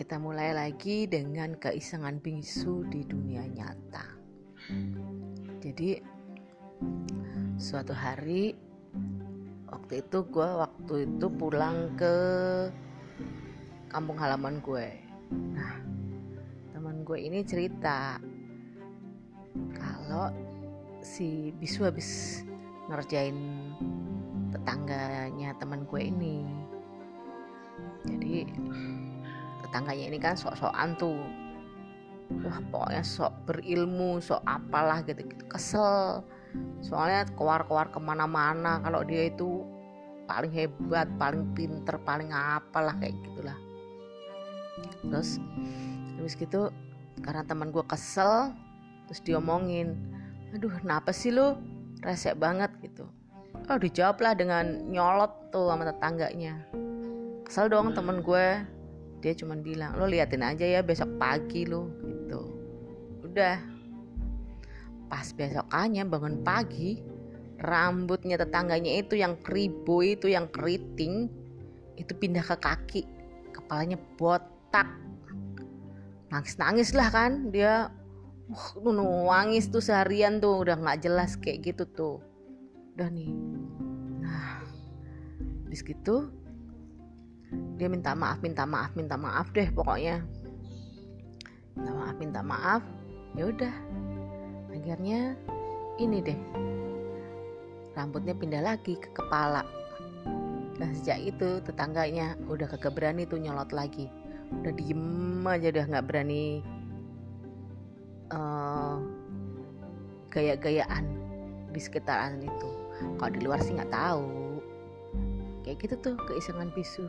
kita mulai lagi dengan keisengan bisu di dunia nyata. Jadi suatu hari waktu itu gue waktu itu pulang ke kampung halaman gue. Nah teman gue ini cerita kalau si bisu habis ngerjain tetangganya teman gue ini jadi tetangganya ini kan sok-sokan tuh. Wah pokoknya sok berilmu sok apalah gitu, gitu. kesel. Soalnya keluar-keluar ke mana-mana kalau dia itu paling hebat paling pinter paling apalah kayak gitulah. Terus habis gitu karena teman gue kesel terus diomongin aduh kenapa sih lu resek banget? gitu. Oh dijawab lah dengan nyolot tuh sama tetangganya. Kesel dong temen gue dia cuma bilang lo liatin aja ya besok pagi lo gitu. Udah. Pas besokannya bangun pagi rambutnya tetangganya itu yang keribu itu yang keriting itu pindah ke kaki. Kepalanya botak. Nangis nangis lah kan dia. Uh, nangis tuh seharian tuh udah nggak jelas kayak gitu tuh. Udah nih. Nah habis gitu dia minta maaf minta maaf minta maaf deh pokoknya. Minta maaf minta maaf. Ya udah. Akhirnya ini deh. Rambutnya pindah lagi ke kepala. Nah sejak itu tetangganya udah kagak berani tuh nyolot lagi. Udah diem aja udah nggak berani uh, gaya-gayaan di sekitaran itu. Kalau di luar sih nggak tahu. Kayak gitu tuh keisengan bisu